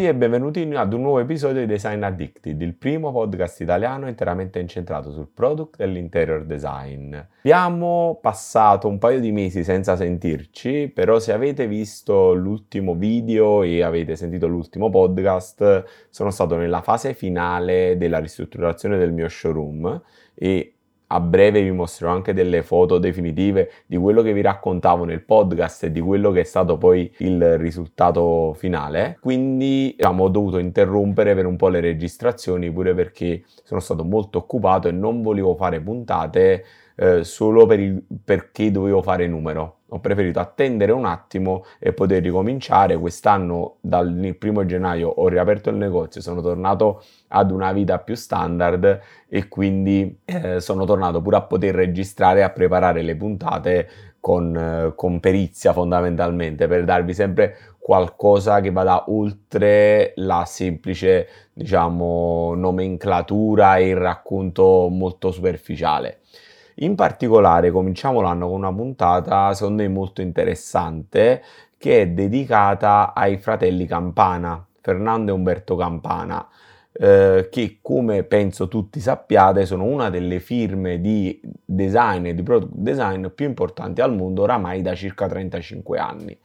tutti e benvenuti ad un nuovo episodio di Design Addicted, il primo podcast italiano interamente incentrato sul product e l'interior design. Abbiamo passato un paio di mesi senza sentirci, però se avete visto l'ultimo video e avete sentito l'ultimo podcast, sono stato nella fase finale della ristrutturazione del mio showroom e a breve vi mostrerò anche delle foto definitive di quello che vi raccontavo nel podcast e di quello che è stato poi il risultato finale. Quindi diciamo, ho dovuto interrompere per un po' le registrazioni pure perché sono stato molto occupato e non volevo fare puntate eh, solo per il, perché dovevo fare numero. Ho preferito attendere un attimo e poter ricominciare. Quest'anno, dal primo gennaio, ho riaperto il negozio, sono tornato ad una vita più standard e quindi eh, sono tornato pure a poter registrare e a preparare le puntate con, eh, con perizia fondamentalmente per darvi sempre qualcosa che vada oltre la semplice diciamo nomenclatura e il racconto molto superficiale. In particolare cominciamo l'anno con una puntata secondo me molto interessante che è dedicata ai fratelli Campana, Fernando e Umberto Campana. Eh, che come penso tutti sappiate sono una delle firme di design e di product design più importanti al mondo oramai da circa 35 anni.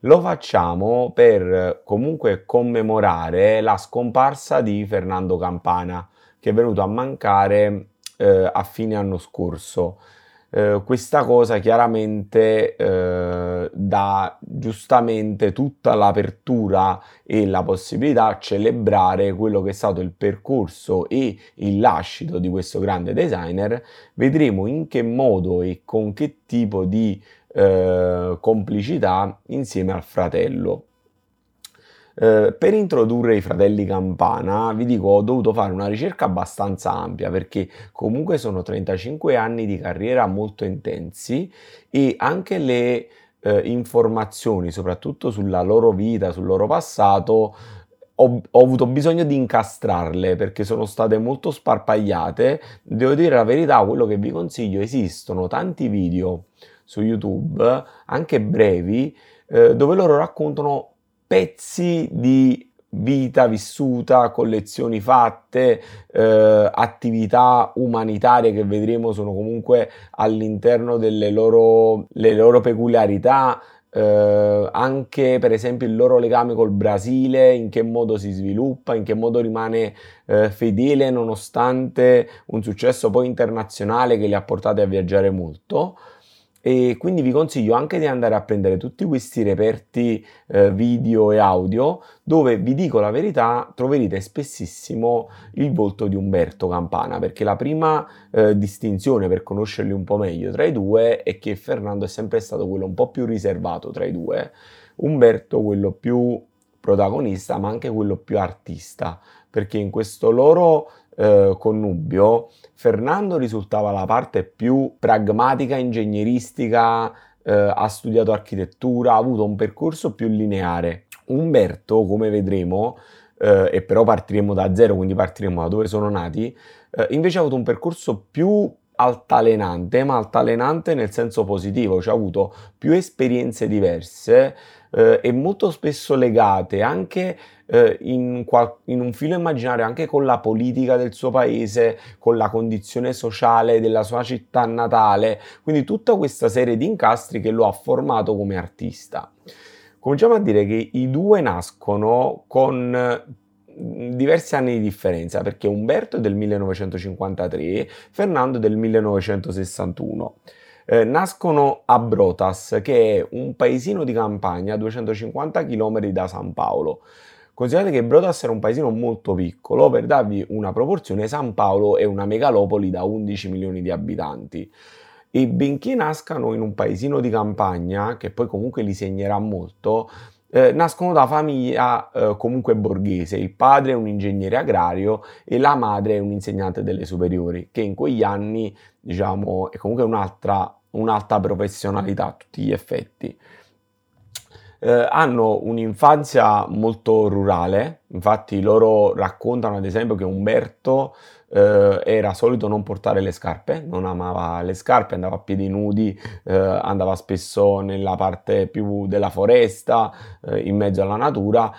Lo facciamo per comunque commemorare la scomparsa di Fernando Campana che è venuto a mancare eh, a fine anno scorso. Eh, questa cosa chiaramente eh, dà giustamente tutta l'apertura e la possibilità a celebrare quello che è stato il percorso e il lascito di questo grande designer. Vedremo in che modo e con che tipo di eh, complicità insieme al fratello. Eh, per introdurre i fratelli Campana, vi dico, ho dovuto fare una ricerca abbastanza ampia perché comunque sono 35 anni di carriera molto intensi e anche le eh, informazioni, soprattutto sulla loro vita, sul loro passato, ho, ho, avuto bisogno di incastrarle perché sono state molto sparpagliate. Devo dire la verità, quello che vi consiglio, esistono tanti video su YouTube, anche brevi, eh, dove loro raccontano pezzi di vita vissuta, collezioni fatte, eh, attività umanitarie che vedremo sono comunque all'interno delle loro, loro peculiarità, eh, anche per esempio il loro legame col Brasile, in che modo si sviluppa, in che modo rimane eh, fedele nonostante un successo poi internazionale che li ha portati a viaggiare molto e quindi vi consiglio anche di andare a prendere tutti questi reperti eh, video e audio dove vi dico la verità troverete spessissimo il volto di Umberto Campana perché la prima eh, distinzione per conoscerli un po' meglio tra i due è che Fernando è sempre stato quello un po' più riservato tra i due. Umberto quello più protagonista ma anche quello più artista perché in questo loro eh, connubio, Fernando risultava la parte più pragmatica, ingegneristica, eh, ha studiato architettura, ha avuto un percorso più lineare. Umberto, come vedremo, eh, e però partiremo da zero, quindi partiremo da dove sono nati, eh, invece ha avuto un percorso più altalenante, ma altalenante nel senso positivo, cioè ha avuto più esperienze diverse eh, e molto spesso legate anche eh, in, qual- in, un filo immaginario anche con la politica del suo paese, con la condizione sociale della sua città natale, quindi tutta questa serie di incastri che lo ha formato come artista. Cominciamo a dire che i due nascono con diversi anni di differenza perché Umberto è del 1953, Fernando del 1961. Eh, nascono a Brotas, che è un paesino di campagna a 250 km da San Paolo. Considerate che Brotas era un paesino molto piccolo, per darvi una proporzione, San Paolo è una megalopoli da 11 milioni di abitanti. E benché nascano in un paesino di campagna, che poi comunque li segnerà molto, eh, nascono da famiglia eh, comunque borghese, il padre è un ingegnere agrario e la madre è un insegnante delle superiori, che in quegli anni diciamo è comunque un'altra, un'alta professionalità a tutti gli effetti. Eh, hanno un'infanzia molto rurale, infatti loro raccontano ad esempio che Umberto eh, era solito non portare le scarpe, non amava le scarpe, andava a piedi nudi, eh, andava spesso nella parte più della foresta, eh, in mezzo alla natura,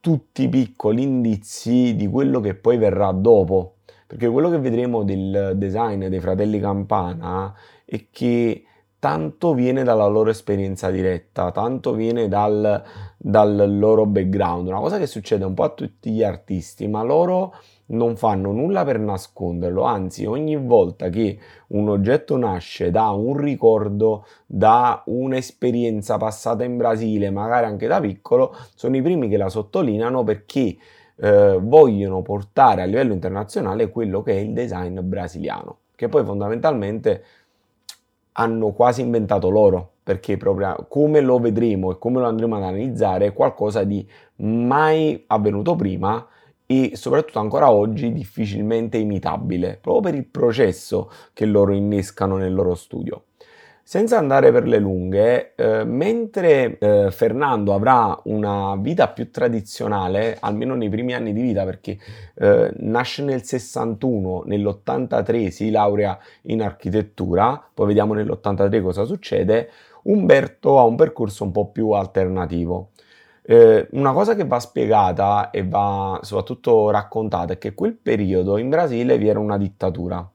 tutti piccoli indizi di quello che poi verrà dopo. Perché quello che vedremo del design dei fratelli Campana è che tanto viene dalla loro esperienza diretta, tanto viene dal, dal loro background. Una cosa che succede un po' a tutti gli artisti, ma loro non fanno nulla per nasconderlo, anzi ogni volta che un oggetto nasce da un ricordo, da un'esperienza passata in Brasile, magari anche da piccolo, sono i primi che la sottolineano perché eh, vogliono portare a livello internazionale quello che è il design brasiliano, che poi fondamentalmente hanno quasi inventato loro, perché proprio come lo vedremo e come lo andremo ad analizzare è qualcosa di mai avvenuto prima e soprattutto ancora oggi difficilmente imitabile, proprio per il processo che loro innescano nel loro studio. Senza andare per le lunghe, eh, mentre eh, Fernando avrà una vita più tradizionale, almeno nei primi anni di vita, perché eh, nasce nel 61, nell'83 si laurea in architettura, poi vediamo nell'83 cosa succede, Umberto ha un percorso un po' più alternativo. Eh, una cosa che va spiegata e va soprattutto raccontata è che quel periodo in Brasile vi era una dittatura.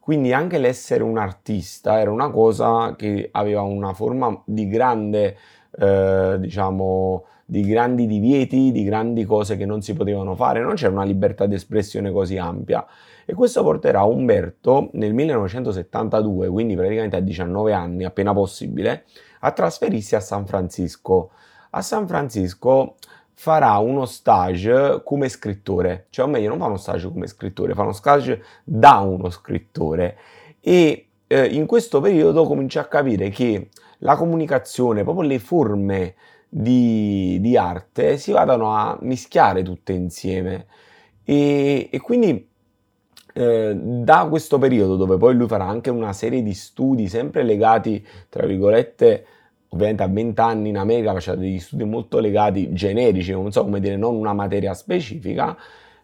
Quindi anche l'essere un artista era una cosa che aveva una forma di grande, eh, diciamo, di grandi divieti, di grandi cose che non si potevano fare, non c'era una libertà di espressione così ampia. E questo porterà Umberto nel 1972, quindi praticamente a 19 anni, appena possibile, a trasferirsi a San Francisco a San Francisco farà uno stage come scrittore, cioè o meglio non fa uno stage come scrittore, fa uno stage da uno scrittore. E eh, in questo periodo comincia a capire che la comunicazione, proprio le forme di, di arte si vadano a mischiare tutte insieme. E, e quindi eh, da questo periodo dove poi lui farà anche una serie di studi sempre legati tra virgolette ovviamente a 20 anni in America faceva degli studi molto legati, generici, non so come dire, non una materia specifica,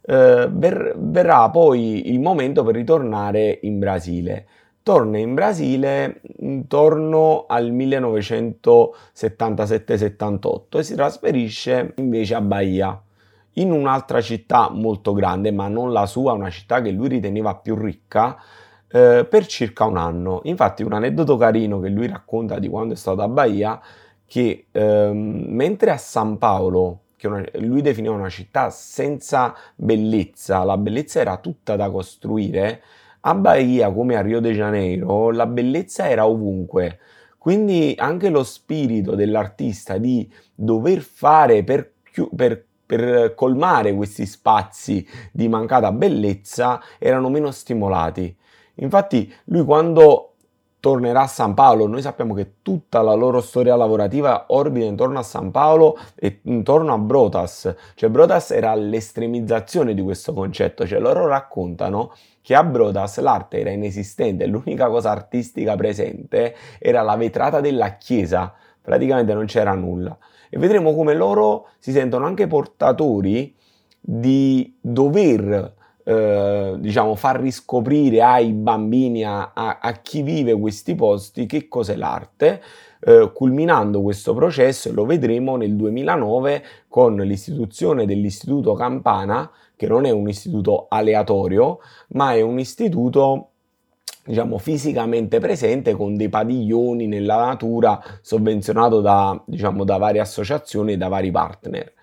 eh, ver- verrà poi il momento per ritornare in Brasile. Torna in Brasile intorno al 1977-78 e si trasferisce invece a Bahia, in un'altra città molto grande, ma non la sua, una città che lui riteneva più ricca, eh, per circa un anno. Infatti un aneddoto carino che lui racconta di quando è stato a Bahia, che ehm, mentre a San Paolo, che una, lui definiva una città senza bellezza, la bellezza era tutta da costruire, a Bahia come a Rio de Janeiro la bellezza era ovunque. Quindi anche lo spirito dell'artista di dover fare per, per per colmare questi spazi di mancata bellezza erano meno stimolati. Infatti lui quando tornerà a San Paolo, noi sappiamo che tutta la loro storia lavorativa orbita intorno a San Paolo e intorno a Brotas, cioè Brotas era l'estremizzazione di questo concetto, cioè loro raccontano che a Brotas l'arte era inesistente, l'unica cosa artistica presente era la vetrata della chiesa, praticamente non c'era nulla. E vedremo come loro si sentono anche portatori di dover eh, diciamo, far riscoprire ai bambini, a, a, a, chi vive questi posti, che cos'è l'arte, eh, culminando questo processo, lo vedremo nel 2009 con l'istituzione dell'Istituto Campana, che non è un istituto aleatorio, ma è un istituto diciamo fisicamente presente con dei padiglioni nella natura sovvenzionato da, diciamo, da varie associazioni e da vari partner.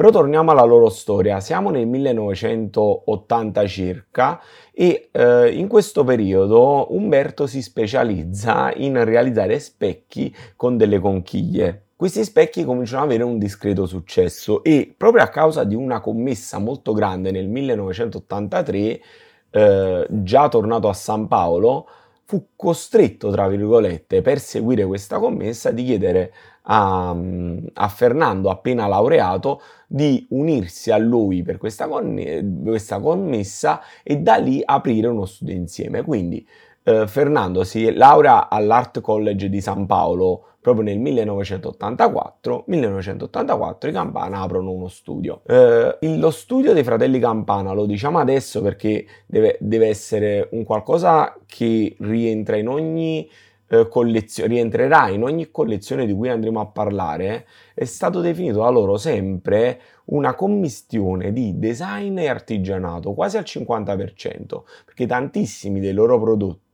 Però torniamo alla loro storia, siamo nel 1980 circa e eh, in questo periodo Umberto si specializza in realizzare specchi con delle conchiglie. Questi specchi cominciano ad avere un discreto successo e proprio a causa di una commessa molto grande nel 1983, eh, già tornato a San Paolo, fu costretto, tra virgolette, per seguire questa commessa di chiedere a, a, Fernando appena laureato di unirsi a lui per questa, con, questa commessa e da lì aprire uno studio insieme. Quindi eh, Fernando si laurea all'Art College di San Paolo proprio nel 1984, 1984 i Campana aprono uno studio. Eh, lo studio dei fratelli Campana lo diciamo adesso perché deve, deve essere un qualcosa che rientra in ogni eh, collezio- rientrerà in ogni collezione di cui andremo a parlare, è stato definito da loro sempre una commistione di design e artigianato, quasi al 50%, perché tantissimi dei loro prodotti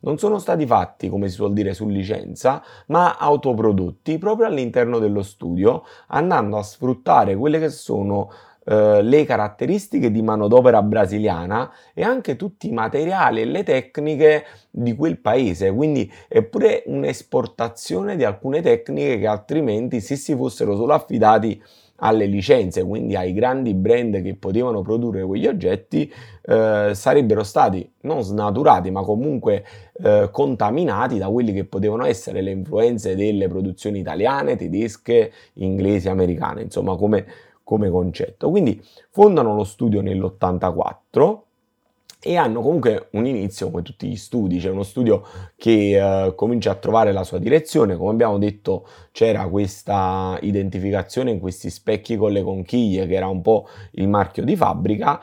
non sono stati fatti, come si suol dire, su licenza, ma autoprodotti proprio all'interno dello studio, andando a sfruttare quelle che sono eh, le caratteristiche di manodopera brasiliana e anche tutti i materiali e le tecniche di quel paese, quindi è pure un'esportazione di alcune tecniche che altrimenti se si fossero solo affidati alle licenze, quindi ai grandi brand che potevano produrre quegli oggetti, eh, sarebbero stati non snaturati, ma comunque eh, contaminati da quelli che potevano essere le influenze delle produzioni italiane, tedesche, inglesi, americane, insomma come come concetto. Quindi fondano lo studio nell'84 e hanno comunque un inizio come tutti gli studi, c'è uno studio che eh, comincia a trovare la sua direzione, come abbiamo detto c'era questa identificazione in questi specchi con le conchiglie che era un po' il marchio di fabbrica.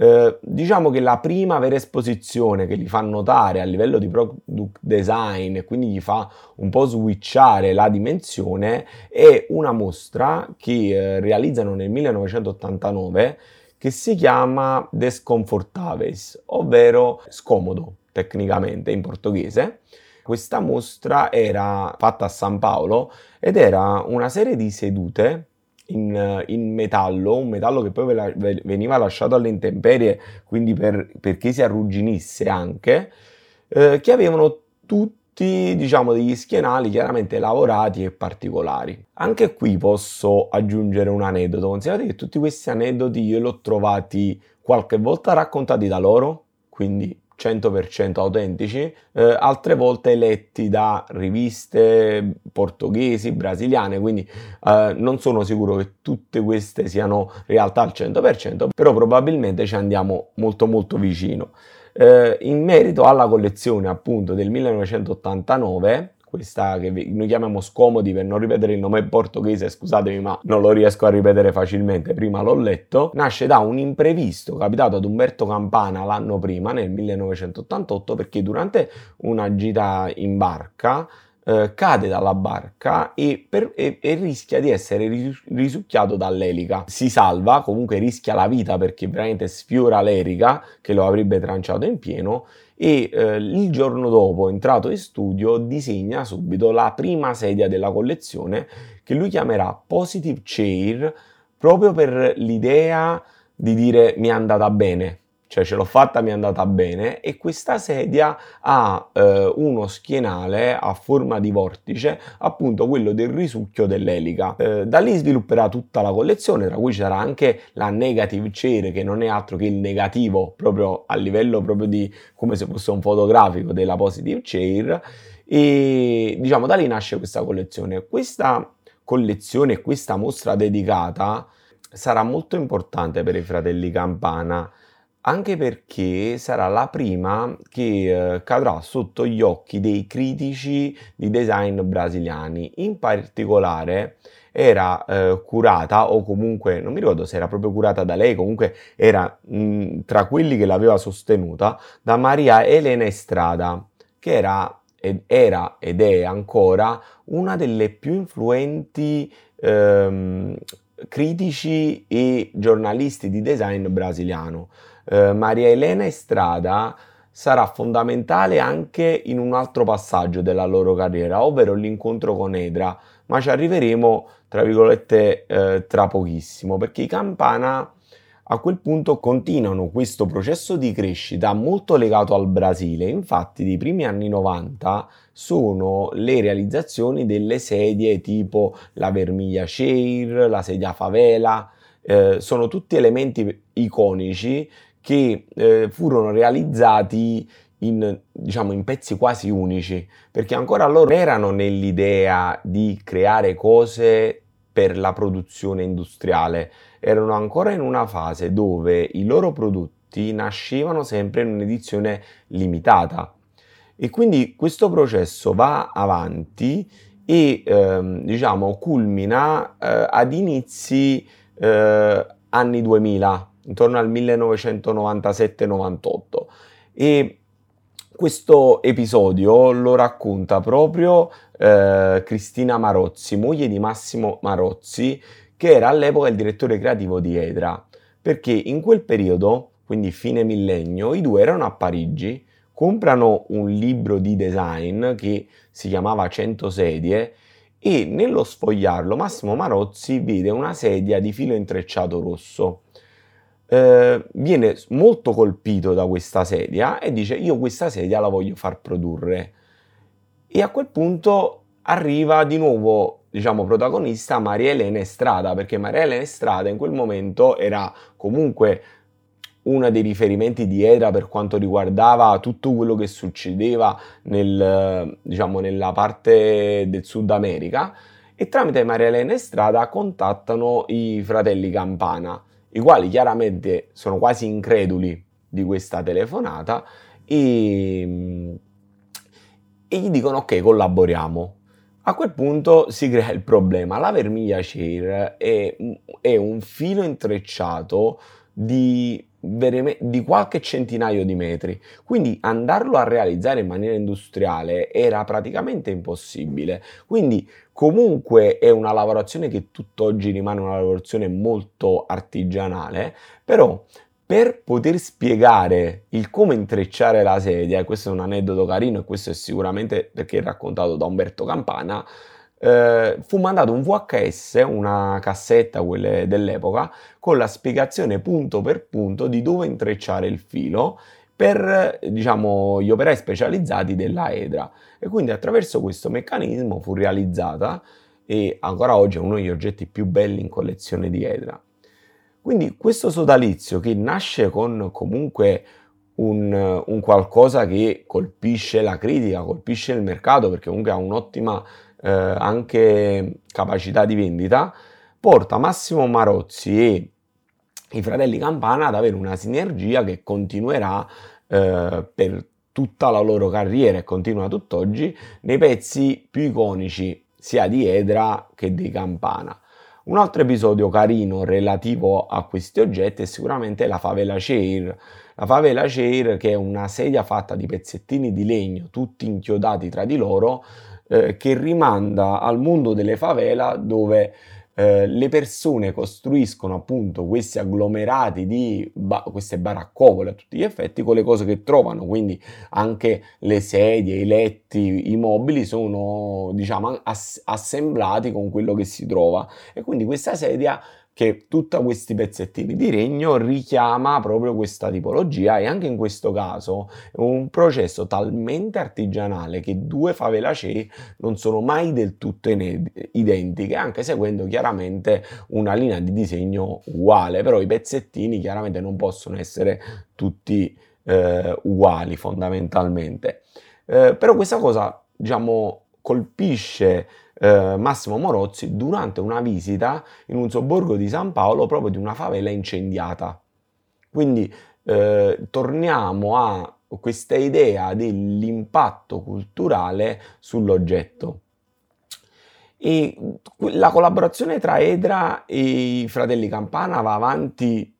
Eh, diciamo che la prima vera esposizione che gli fa notare a livello di product design e quindi gli fa un po' switchare la dimensione è una mostra che eh, realizzano nel 1989 che si chiama Desconfortables, ovvero scomodo tecnicamente in portoghese. Questa mostra era fatta a San Paolo ed era una serie di sedute in, in, metallo, un metallo che poi veniva lasciato alle intemperie, quindi per, perché si arrugginisse anche, eh, che avevano tutti diciamo degli schienali chiaramente lavorati e particolari. Anche qui posso aggiungere un aneddoto, considerate che tutti questi aneddoti io li ho trovati qualche volta raccontati da loro, quindi 100% autentici, eh, altre volte letti da riviste portoghesi, brasiliane, quindi eh, non sono sicuro che tutte queste siano realtà al 100%, però probabilmente ci andiamo molto molto vicino. Eh, in merito alla collezione appunto del 1989, questa che noi chiamiamo scomodi per non ripetere il nome portoghese, scusatemi ma non lo riesco a ripetere facilmente, prima l'ho letto, nasce da un imprevisto capitato ad Umberto Campana l'anno prima, nel 1988, perché durante una gita in barca eh, cade dalla barca e, per, e, e, rischia di essere risucchiato dall'elica. Si salva, comunque rischia la vita perché veramente sfiora l'erica che lo avrebbe tranciato in pieno e eh, il giorno dopo, entrato in studio, disegna subito la prima sedia della collezione che lui chiamerà Positive Chair proprio per l'idea di dire mi è andata bene, cioè ce l'ho fatta, mi è andata bene e questa sedia ha eh, uno schienale a forma di vortice, appunto quello del risucchio dell'elica. Eh, da lì svilupperà tutta la collezione, tra cui ci sarà anche la negative chair che non è altro che il negativo proprio a livello proprio di come se fosse un fotografico della positive chair e diciamo da lì nasce questa collezione. Questa collezione questa mostra dedicata sarà molto importante per i fratelli Campana anche perché sarà la prima che eh, cadrà sotto gli occhi dei critici di design brasiliani. In particolare era eh, curata o comunque non mi ricordo se era proprio curata da lei, comunque era mh, tra quelli che l'aveva sostenuta da Maria Elena Estrada, che era ed, era ed è ancora una delle più influenti ehm, critici e giornalisti di design brasiliano. Eh, Maria Elena Estrada sarà fondamentale anche in un altro passaggio della loro carriera, ovvero l'incontro con Edra, ma ci arriveremo tra virgolette eh, tra pochissimo, perché i Campana a quel punto continuano questo processo di crescita molto legato al Brasile. Infatti, dei primi anni 90 sono le realizzazioni delle sedie tipo la Vermiglia Chair, la sedia Favela, eh, sono tutti elementi iconici che eh, furono realizzati in, diciamo, in pezzi quasi unici, perché ancora loro erano nell'idea di creare cose per la produzione industriale, erano ancora in una fase dove i loro prodotti nascevano sempre in un'edizione limitata. E quindi questo processo va avanti e ehm, diciamo culmina eh, ad inizi eh, anni 2000 intorno al 1997-98 e questo episodio lo racconta proprio eh, Cristina Marozzi, moglie di Massimo Marozzi, che era all'epoca il direttore creativo di Edra, perché in quel periodo, quindi fine millennio, i due erano a Parigi, comprano un libro di design che si chiamava 100 sedie e nello sfogliarlo Massimo Marozzi vede una sedia di filo intrecciato rosso eh, viene molto colpito da questa sedia e dice io questa sedia la voglio far produrre. E a quel punto arriva di nuovo, diciamo, protagonista Maria Elena Estrada, perché Maria Elena Estrada in quel momento era comunque uno dei riferimenti di Edra per quanto riguardava tutto quello che succedeva nel, diciamo, nella parte del Sud America e tramite Maria Elena Estrada contattano i fratelli Campana i quali chiaramente sono quasi increduli di questa telefonata e, e gli dicono ok collaboriamo. A quel punto si crea il problema, la vermiglia Chair è, è un filo intrecciato di di qualche centinaio di metri. Quindi andarlo a realizzare in maniera industriale era praticamente impossibile. Quindi comunque è una lavorazione che tutt'oggi rimane una lavorazione molto artigianale, però per poter spiegare il come intrecciare la sedia, questo è un aneddoto carino e questo è sicuramente perché è raccontato da Umberto Campana, eh, fu mandato un VHS, una cassetta, quelle dell'epoca, con la spiegazione punto per punto di dove intrecciare il filo per diciamo, gli operai specializzati della Edra. E quindi attraverso questo meccanismo fu realizzata e ancora oggi è uno degli oggetti più belli in collezione di Edra. Quindi questo sodalizio che nasce con comunque un, un, qualcosa che colpisce la critica, colpisce il mercato perché comunque ha un'ottima eh, anche capacità di vendita, porta Massimo Marozzi e i fratelli Campana ad avere una sinergia che continuerà eh, per tutta la loro carriera e continua tutt'oggi nei pezzi più iconici sia di Edra che di Campana. Un altro episodio carino relativo a questi oggetti è sicuramente la favela chair. La favela chair che è una sedia fatta di pezzettini di legno tutti inchiodati tra di loro eh, che rimanda al mondo delle favela dove eh, le persone costruiscono appunto questi agglomerati di ba- queste baraccopole a tutti gli effetti con le cose che trovano, quindi anche le sedie, i letti, i mobili sono diciamo ass- assemblati con quello che si trova. E quindi questa sedia che tutti questi pezzettini di regno richiama proprio questa tipologia e anche in questo caso un processo talmente artigianale che due favelacee non sono mai del tutto identiche, anche seguendo chiaramente una linea di disegno uguale, però i pezzettini chiaramente non possono essere tutti eh, uguali fondamentalmente. Eh, però questa cosa, diciamo, colpisce eh, Massimo Morozzi durante una visita in un sobborgo di San Paolo proprio di una favela incendiata. Quindi eh, torniamo a questa idea dell'impatto culturale sull'oggetto. E la collaborazione tra Edra e i fratelli Campana va avanti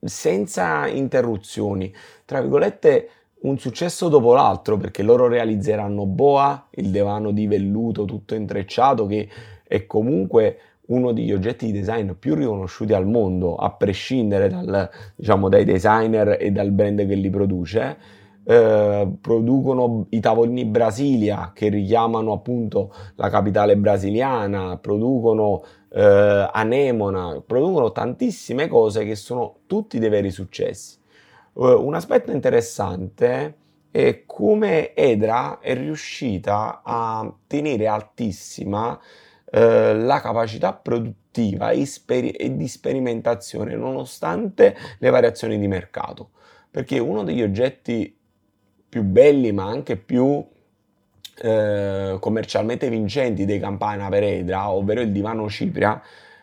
senza interruzioni. Tra virgolette, un successo dopo l'altro perché loro realizzeranno Boa, il divano di velluto tutto intrecciato che è comunque uno degli oggetti di design più riconosciuti al mondo, a prescindere dal, diciamo, dai designer e dal brand che li produce. Eh, producono i tavolini Brasilia che richiamano appunto la capitale brasiliana, producono eh, Anemona, producono tantissime cose che sono tutti dei veri successi. Uh, un aspetto interessante è come Edra è riuscita a tenere altissima uh, la capacità produttiva e, speri- e di sperimentazione nonostante le variazioni di mercato. Perché uno degli oggetti più belli ma anche più eh, commercialmente vincenti dei Campana per Edra, ovvero il divano Cipria,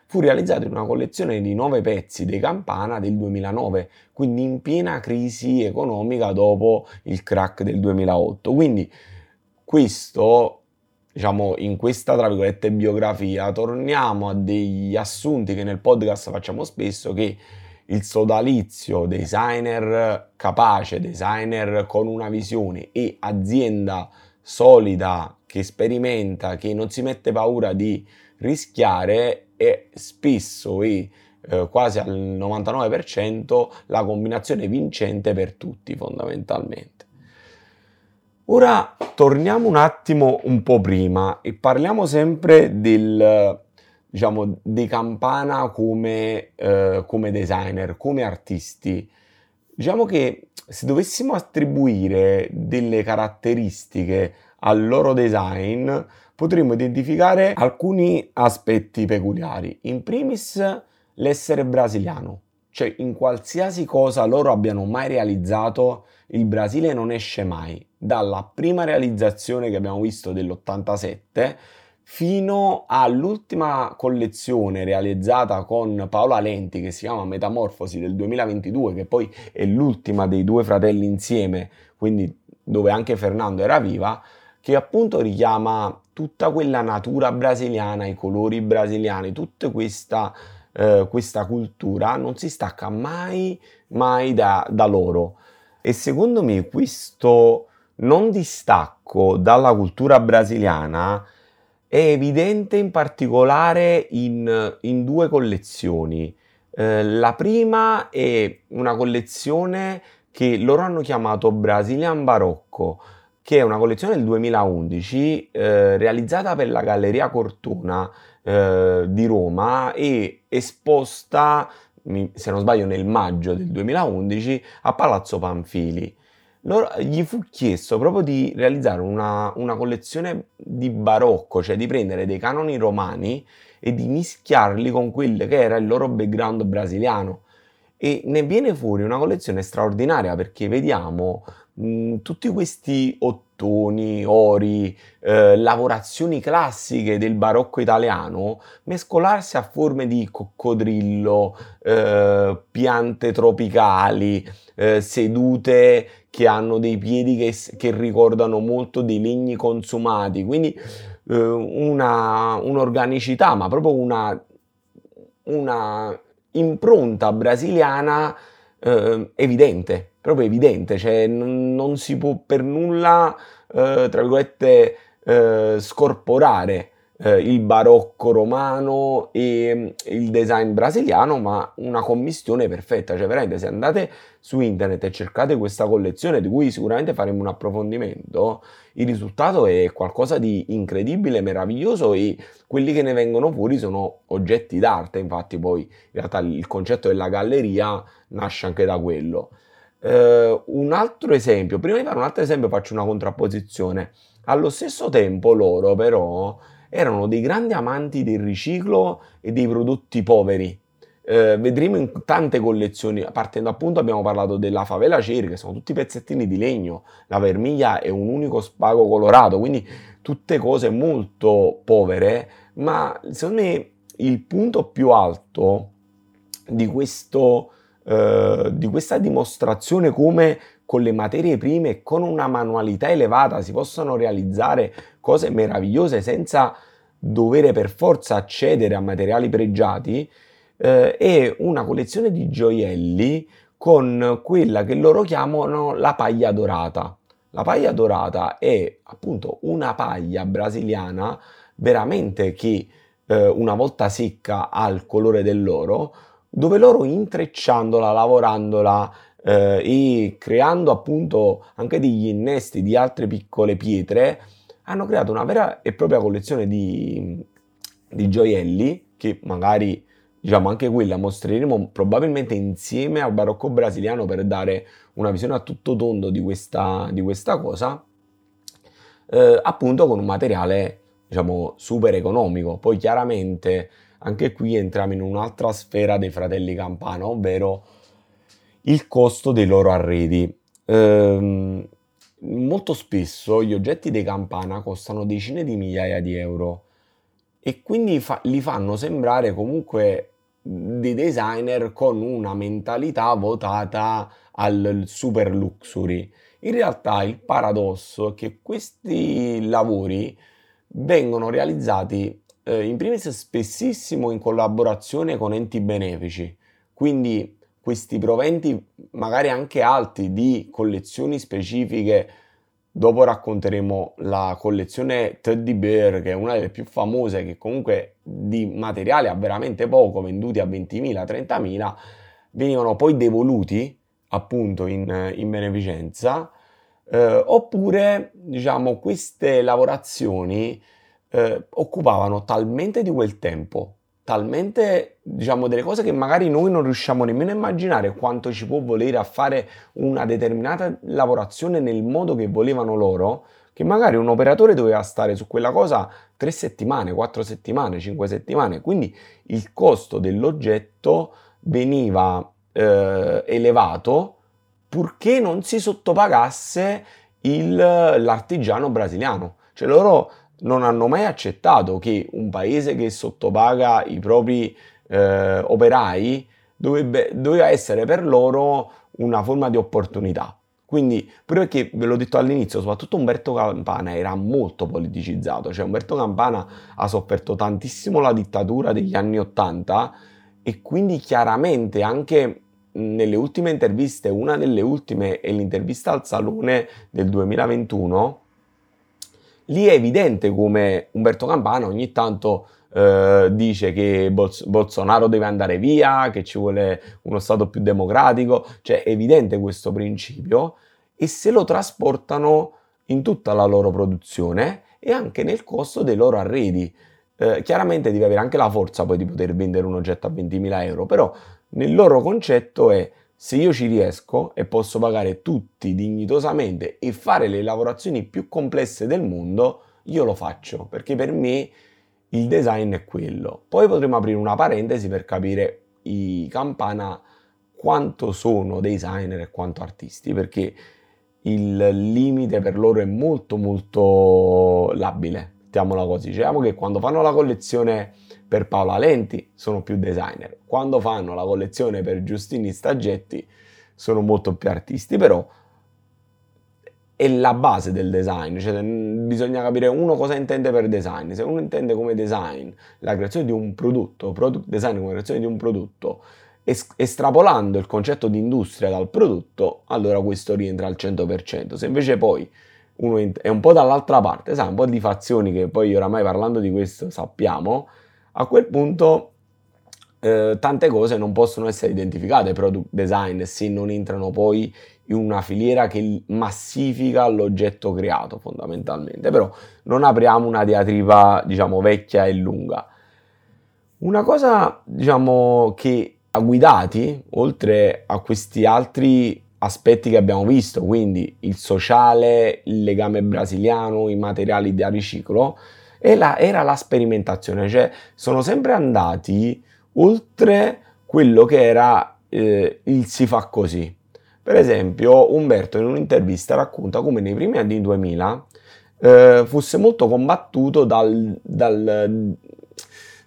fu realizzato in una collezione di nove pezzi dei Campana del 2009, quindi in piena crisi economica dopo il crack del 2008. Quindi questo, diciamo, in questa, tra virgolette, biografia, torniamo a degli assunti che nel podcast facciamo spesso, che il sodalizio designer capace, designer con una visione e azienda solida che sperimenta, che non si mette paura di rischiare è spesso e eh, quasi al 99% la combinazione vincente per tutti fondamentalmente. Ora torniamo un attimo un po' prima e parliamo sempre del, diciamo, di Campana come, eh, come designer, come artisti. Diciamo che se dovessimo attribuire delle caratteristiche al loro design, potremmo identificare alcuni aspetti peculiari. In primis, l'essere brasiliano, cioè in qualsiasi cosa loro abbiano mai realizzato, il Brasile non esce mai. Dalla prima realizzazione che abbiamo visto dell'87 fino all'ultima collezione realizzata con Paola Lenti che si chiama Metamorfosi del 2022, che poi è l'ultima dei due fratelli insieme, quindi dove anche Fernando era viva, che appunto richiama tutta quella natura brasiliana, i colori brasiliani, tutta questa, eh, questa cultura non si stacca mai, mai da, da loro. E secondo me questo non distacco dalla cultura brasiliana è evidente in particolare in, in due collezioni. Eh, la prima è una collezione che loro hanno chiamato Brazilian Barocco, che è una collezione del 2011 eh, realizzata per la Galleria Cortona eh, di Roma e esposta, se non sbaglio, nel maggio del 2011 a Palazzo Panfili loro, gli fu chiesto proprio di realizzare una, una, collezione di barocco, cioè di prendere dei canoni romani e di mischiarli con quello che era il loro background brasiliano. E ne viene fuori una collezione straordinaria perché vediamo mh, tutti questi ottoni, ori, eh, lavorazioni classiche del barocco italiano mescolarsi a forme di coccodrillo, eh, piante tropicali, eh, sedute che hanno dei piedi che, che ricordano molto dei legni consumati, quindi eh, una, un'organicità, ma proprio una, una impronta brasiliana eh, evidente, proprio evidente, cioè non, non, si può per nulla, eh, tra virgolette, eh, scorporare eh, il barocco romano e mm, il design brasiliano, ma una commistione perfetta. Cioè, veramente, se andate su internet e cercate questa collezione, di cui sicuramente faremo un approfondimento, il risultato è qualcosa di incredibile, meraviglioso e quelli che ne vengono fuori sono oggetti d'arte. Infatti, poi in realtà il concetto della galleria nasce anche da quello. Uh, un altro esempio, prima di fare un altro esempio faccio una contrapposizione. Allo stesso tempo loro però erano dei grandi amanti del riciclo e dei prodotti poveri. Eh, vedremo in tante collezioni, partendo appunto abbiamo parlato della favela Ceri, che sono tutti pezzettini di legno, la vermiglia è un unico spago colorato, quindi tutte cose molto povere, ma secondo me il punto più alto di, questo, eh, di questa dimostrazione come con le materie prime e con una manualità elevata si possano realizzare cose meravigliose senza dover per forza accedere a materiali pregiati eh, è una collezione di gioielli con quella che loro chiamano la paglia dorata. La paglia dorata è appunto una paglia brasiliana veramente che eh, una volta secca ha il colore dell'oro, dove loro intrecciandola, lavorandola eh, e creando appunto anche degli innesti di altre piccole pietre, hanno creato una vera e propria collezione di, di gioielli che magari diciamo anche quella mostreremo probabilmente insieme al barocco brasiliano per dare una visione a tutto tondo di questa, di questa cosa eh, appunto con un materiale diciamo super economico poi chiaramente anche qui entriamo in un'altra sfera dei fratelli Campana ovvero il costo dei loro arredi. Ehm, molto spesso gli oggetti dei campana costano decine di migliaia di euro e quindi fa- li fanno sembrare comunque dei designer con una mentalità votata al super luxury. In realtà il paradosso è che questi lavori vengono realizzati eh, in primis spessissimo in collaborazione con enti benefici, quindi questi proventi magari anche alti di collezioni specifiche. Dopo racconteremo la collezione Teddy Bear, che è una delle più famose, che comunque di materiale ha veramente poco, venduti a 20.000, 30.000, venivano poi devoluti appunto in, in beneficenza, eh, oppure diciamo queste lavorazioni eh, occupavano talmente di quel tempo talmente, diciamo, delle cose che magari noi non riusciamo nemmeno a immaginare quanto ci può volere a fare una determinata lavorazione nel modo che volevano loro, che magari un operatore doveva stare su quella cosa tre settimane, quattro settimane, cinque settimane, quindi il costo dell'oggetto veniva eh, elevato purché non si sottopagasse il, l'artigiano brasiliano. Cioè loro non hanno mai accettato che un paese che sottopaga i propri eh, operai dovrebbe, doveva essere per loro una forma di opportunità. Quindi, proprio perché ve l'ho detto all'inizio, soprattutto Umberto Campana era molto politicizzato, cioè Umberto Campana ha sofferto tantissimo la dittatura degli anni Ottanta e quindi chiaramente anche nelle ultime interviste, una delle ultime è l'intervista al Salone del 2021, lì è evidente come Umberto Campana ogni tanto eh, dice che Bols- Bolsonaro deve andare via, che ci vuole uno Stato più democratico, cioè è evidente questo principio e se lo trasportano in tutta la loro produzione e anche nel costo dei loro arredi. Eh, chiaramente devi avere anche la forza poi di poter vendere un oggetto a 20.000 euro, però nel loro concetto è se io ci riesco e posso pagare tutti dignitosamente e fare le lavorazioni più complesse del mondo, io lo faccio, perché per me il design è quello. Poi potremo aprire una parentesi per capire i Campana quanto sono designer e quanto artisti, perché il limite per loro è molto molto labile, mettiamola così. Diciamo che quando fanno la collezione per Paola Lenti sono più designer, quando fanno la collezione per Giustini Staggetti sono molto più artisti, però è la base del design, cioè bisogna capire uno cosa intende per design, se uno intende come design la creazione di un prodotto, product design come creazione di un prodotto, estrapolando il concetto di industria dal prodotto, allora questo rientra al 100%. Se invece poi uno è un po' dall'altra parte, sa, un po' di fazioni che poi oramai parlando di questo sappiamo, a quel punto eh, tante cose non possono essere identificate product design se non entrano poi in una filiera che massifica l'oggetto creato fondamentalmente, però non apriamo una diatriba diciamo vecchia e lunga. Una cosa diciamo che ha guidati, oltre a questi altri aspetti che abbiamo visto, quindi il sociale, il legame brasiliano, i materiali da riciclo, la, era la sperimentazione, cioè sono sempre andati oltre quello che era eh, il si fa così. Per esempio, Umberto in un'intervista racconta come nei primi anni 2000 eh, fosse molto combattuto dal, dal,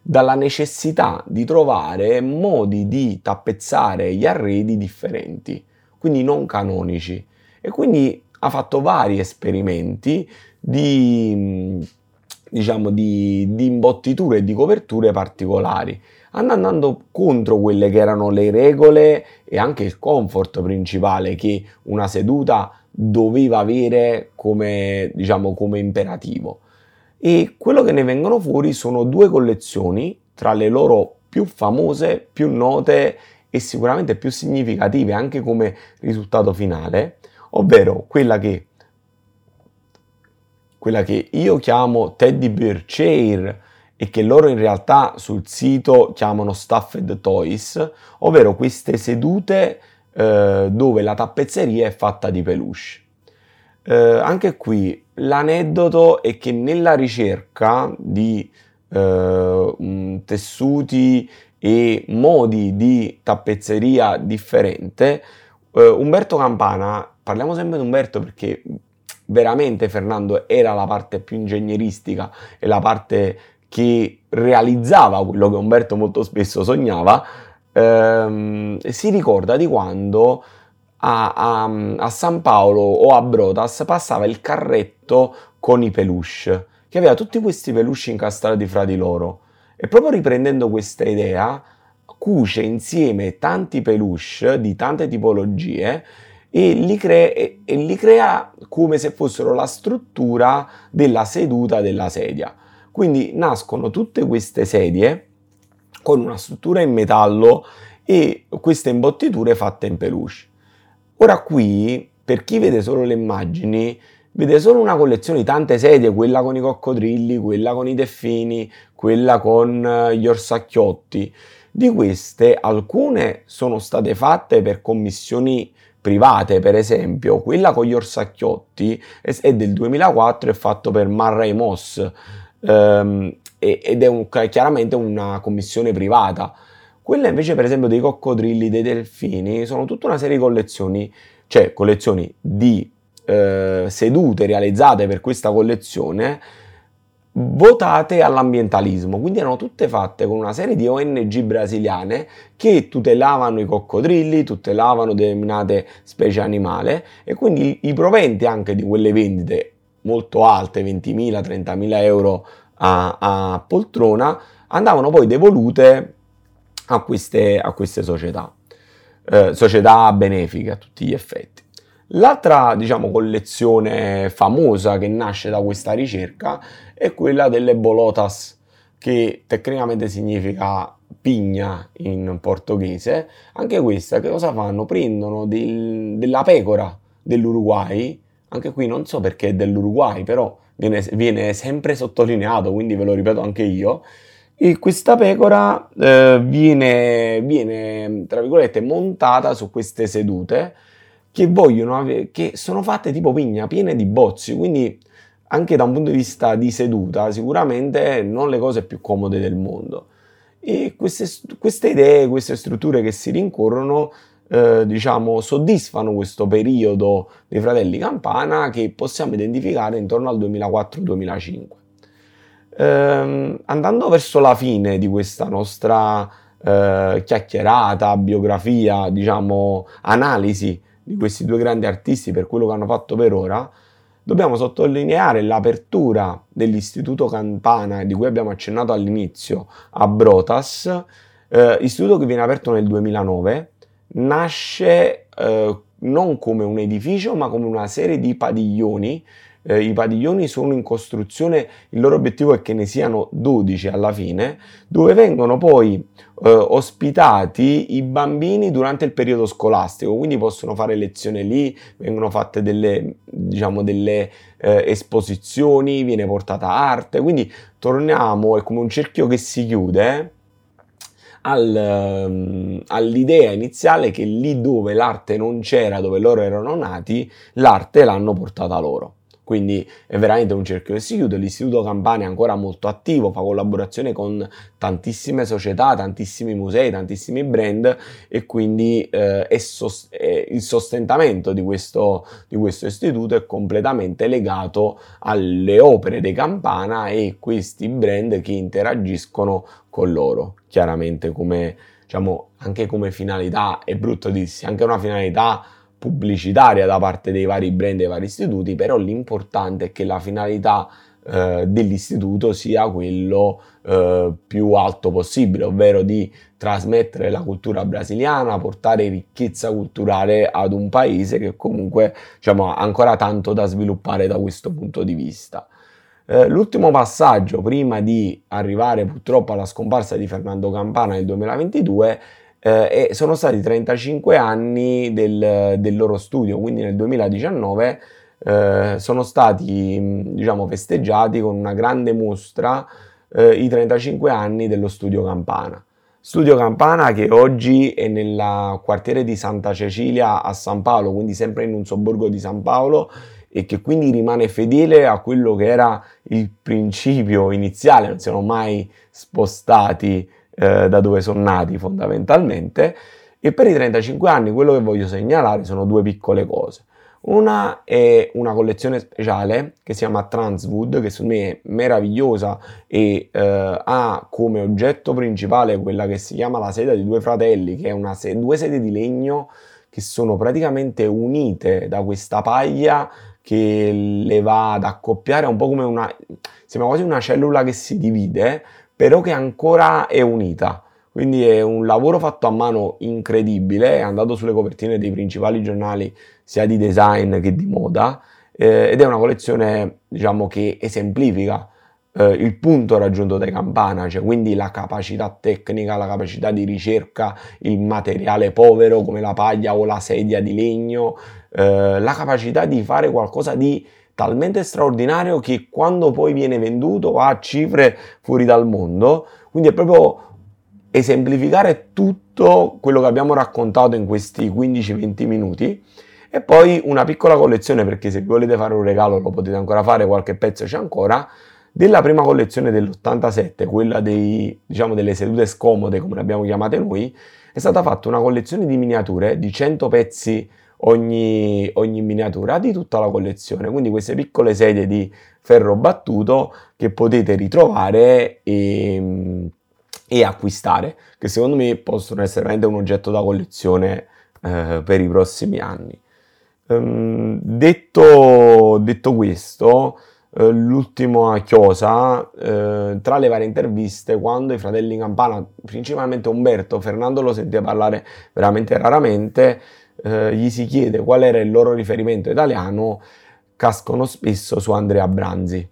dalla necessità di trovare modi di tappezzare gli arredi differenti, quindi non canonici. E quindi ha fatto vari esperimenti di diciamo, di, di imbottiture e di coperture particolari, andando contro quelle che erano le regole e anche il comfort principale che una seduta doveva avere come, diciamo, come imperativo. E quello che ne vengono fuori sono due collezioni tra le loro più famose, più note e sicuramente più significative anche come risultato finale, ovvero quella che quella che io chiamo Teddy Bear Chair e che loro in realtà sul sito chiamano Stuffed Toys, ovvero queste sedute eh, dove la tappezzeria è fatta di peluche. Eh, anche qui l'aneddoto è che nella ricerca di eh, tessuti e modi di tappezzeria differente, eh, Umberto Campana, parliamo sempre di Umberto perché veramente Fernando era la parte più ingegneristica e la parte che realizzava quello che Umberto molto spesso sognava, ehm, si ricorda di quando a, a, a, San Paolo o a Brotas passava il carretto con i peluche, che aveva tutti questi peluche incastrati fra di loro. E proprio riprendendo questa idea, cuce insieme tanti peluche di tante tipologie e li, crea, e, e li crea come se fossero la struttura della seduta della sedia. Quindi nascono tutte queste sedie con una struttura in metallo e queste imbottiture fatte in peluche. Ora qui, per chi vede solo le immagini, vede solo una collezione di tante sedie, quella con i coccodrilli, quella con i delfini, quella con eh, gli orsacchiotti. Di queste alcune sono state fatte per commissioni private, per esempio, quella con gli orsacchiotti è del 2004, è fatto per Marray Moss ehm, ed è un, chiaramente una commissione privata. Quella invece, per esempio, dei coccodrilli, dei delfini, sono tutta una serie di collezioni, cioè collezioni di eh, sedute realizzate per questa collezione votate all'ambientalismo, quindi erano tutte fatte con una serie di ONG brasiliane che tutelavano i coccodrilli, tutelavano determinate specie animali e quindi i proventi anche di quelle vendite molto alte, 20.000, 30.000 euro a, a poltrona, andavano poi devolute a queste, a queste società, eh, società benefiche a tutti gli effetti. L'altra, diciamo, collezione famosa che nasce da questa ricerca è quella delle bolotas, che tecnicamente significa pigna in portoghese. Anche questa, che cosa fanno? Prendono del, della pecora dell'Uruguay, anche qui non so perché è dell'Uruguay, però viene, viene sempre sottolineato, quindi ve lo ripeto anche io. E questa pecora eh, viene, viene, tra virgolette, montata su queste sedute che vogliono avere, che sono fatte tipo pigna, piene di bozzi, quindi anche da un punto di vista di seduta, sicuramente non le cose più comode del mondo. E queste, queste idee, queste strutture che si rincorrono, eh, diciamo, soddisfano questo periodo dei fratelli Campana che possiamo identificare intorno al 2004-2005. Eh, andando verso la fine di questa nostra eh, chiacchierata, biografia, diciamo, analisi di questi due grandi artisti per quello che hanno fatto per ora, dobbiamo sottolineare l'apertura dell'Istituto Campana, di cui abbiamo accennato all'inizio, a Brotas, eh, istituto che viene aperto nel 2009, nasce eh, non come un edificio ma come una serie di padiglioni eh, i padiglioni sono in costruzione, il loro obiettivo è che ne siano 12 alla fine, dove vengono poi eh, ospitati i bambini durante il periodo scolastico, quindi possono fare lezione lì, vengono fatte delle, diciamo, delle eh, esposizioni, viene portata arte, quindi torniamo, è come un cerchio che si chiude. Um, all'idea iniziale che lì dove l'arte non c'era, dove loro erano nati, l'arte l'hanno portata loro. Quindi è veramente un cerchio che si chiude. L'Istituto Campania è ancora molto attivo, fa collaborazione con tantissime società, tantissimi musei, tantissimi brand e quindi eh, è sost- è il sostentamento di questo, di questo istituto è completamente legato alle opere dei Campana e questi brand che interagiscono con loro. Chiaramente come, diciamo, anche come finalità, è brutto dirsi, anche una finalità pubblicitaria da parte dei vari brand e vari istituti, però l'importante è che la finalità eh, dell'istituto sia quello eh, più alto possibile, ovvero di trasmettere la cultura brasiliana, portare ricchezza culturale ad un paese che comunque diciamo, ha ancora tanto da sviluppare da questo punto di vista. Eh, l'ultimo passaggio prima di arrivare purtroppo alla scomparsa di Fernando Campana nel 2022 eh, e sono stati 35 anni del, del, loro studio, quindi nel 2019 eh, sono stati diciamo, festeggiati con una grande mostra eh, i 35 anni dello studio Campana. Studio Campana che oggi è nel quartiere di Santa Cecilia a San Paolo, quindi sempre in un sobborgo di San Paolo e che quindi rimane fedele a quello che era il principio iniziale, non siamo mai spostati eh, da dove sono nati fondamentalmente. E per i 35 anni quello che voglio segnalare sono due piccole cose. Una è una collezione speciale che si chiama Transwood, che secondo me è meravigliosa e eh, ha come oggetto principale quella che si chiama la sedia di due fratelli, che è se- due sedie di legno che sono praticamente unite da questa paglia che le va ad accoppiare, un po' come una, sembra quasi una cellula che si divide, però che ancora è unita. Quindi è un lavoro fatto a mano incredibile, è andato sulle copertine dei principali giornali sia di design che di moda eh, ed è una collezione diciamo che esemplifica eh, il punto raggiunto dai Campana, cioè quindi la capacità tecnica, la capacità di ricerca, il materiale povero come la paglia o la sedia di legno, eh, la capacità di fare qualcosa di talmente straordinario che quando poi viene venduto ha cifre fuori dal mondo. Quindi è proprio esemplificare tutto quello che abbiamo raccontato in questi 15-20 minuti. E poi una piccola collezione, perché se volete fare un regalo lo potete ancora fare, qualche pezzo c'è ancora, della prima collezione dell'87, quella dei, diciamo, delle sedute scomode, come le abbiamo chiamate noi, è stata fatta una collezione di miniature di 100 pezzi ogni, ogni miniatura di tutta la collezione. Quindi queste piccole sedie di ferro battuto che potete ritrovare e, e acquistare, che secondo me possono essere veramente un oggetto da collezione eh, per i prossimi anni. Um, detto, detto, questo, eh, l'ultima chiosa, eh, tra le varie interviste, quando i fratelli Campana, principalmente Umberto, Fernando lo sentiva parlare veramente raramente, eh, gli si chiede qual era il loro riferimento italiano, cascano spesso su Andrea Branzi.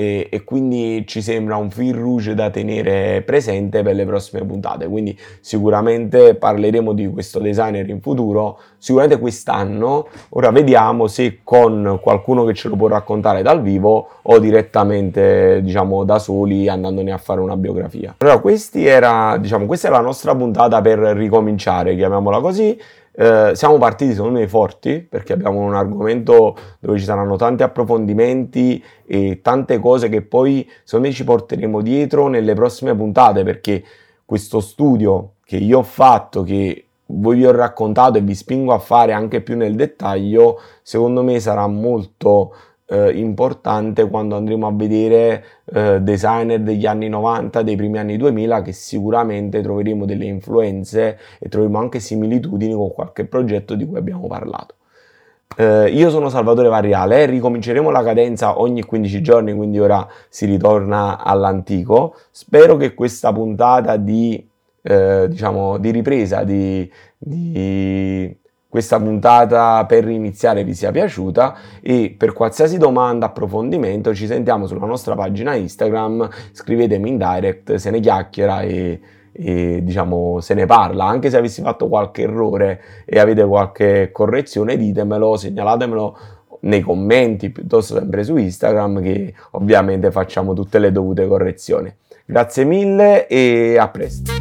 E, e, quindi ci sembra un fil rouge da tenere presente per le prossime puntate. Quindi sicuramente parleremo di questo designer in futuro, sicuramente quest'anno. Ora vediamo se con qualcuno che ce lo può raccontare dal vivo o direttamente, diciamo, da soli andandone a fare una biografia. Allora, era, diciamo, questa è la nostra puntata per ricominciare, chiamiamola così. Eh, siamo partiti secondo me forti perché abbiamo un argomento dove ci saranno tanti approfondimenti e tante cose che poi secondo me ci porteremo dietro nelle prossime puntate perché questo studio che io ho fatto, che voi vi ho raccontato e vi spingo a fare anche più nel dettaglio, secondo me sarà molto eh, importante quando andremo a vedere eh, designer degli anni 90, dei primi anni 2000, che sicuramente troveremo delle influenze e troveremo anche similitudini con qualche progetto di cui abbiamo parlato. Eh, io sono Salvatore Varriale, ricominceremo la cadenza ogni 15 giorni, quindi ora si ritorna all'antico. Spero che questa puntata di, eh, diciamo, di ripresa, di, di questa puntata per iniziare vi sia piaciuta e per qualsiasi domanda, approfondimento ci sentiamo sulla nostra pagina Instagram, scrivetemi in direct, se ne chiacchiera e, e diciamo se ne parla, anche se avessi fatto qualche errore e avete qualche correzione ditemelo, segnalatemelo nei commenti piuttosto sempre su Instagram che ovviamente facciamo tutte le dovute correzioni. Grazie mille e a presto.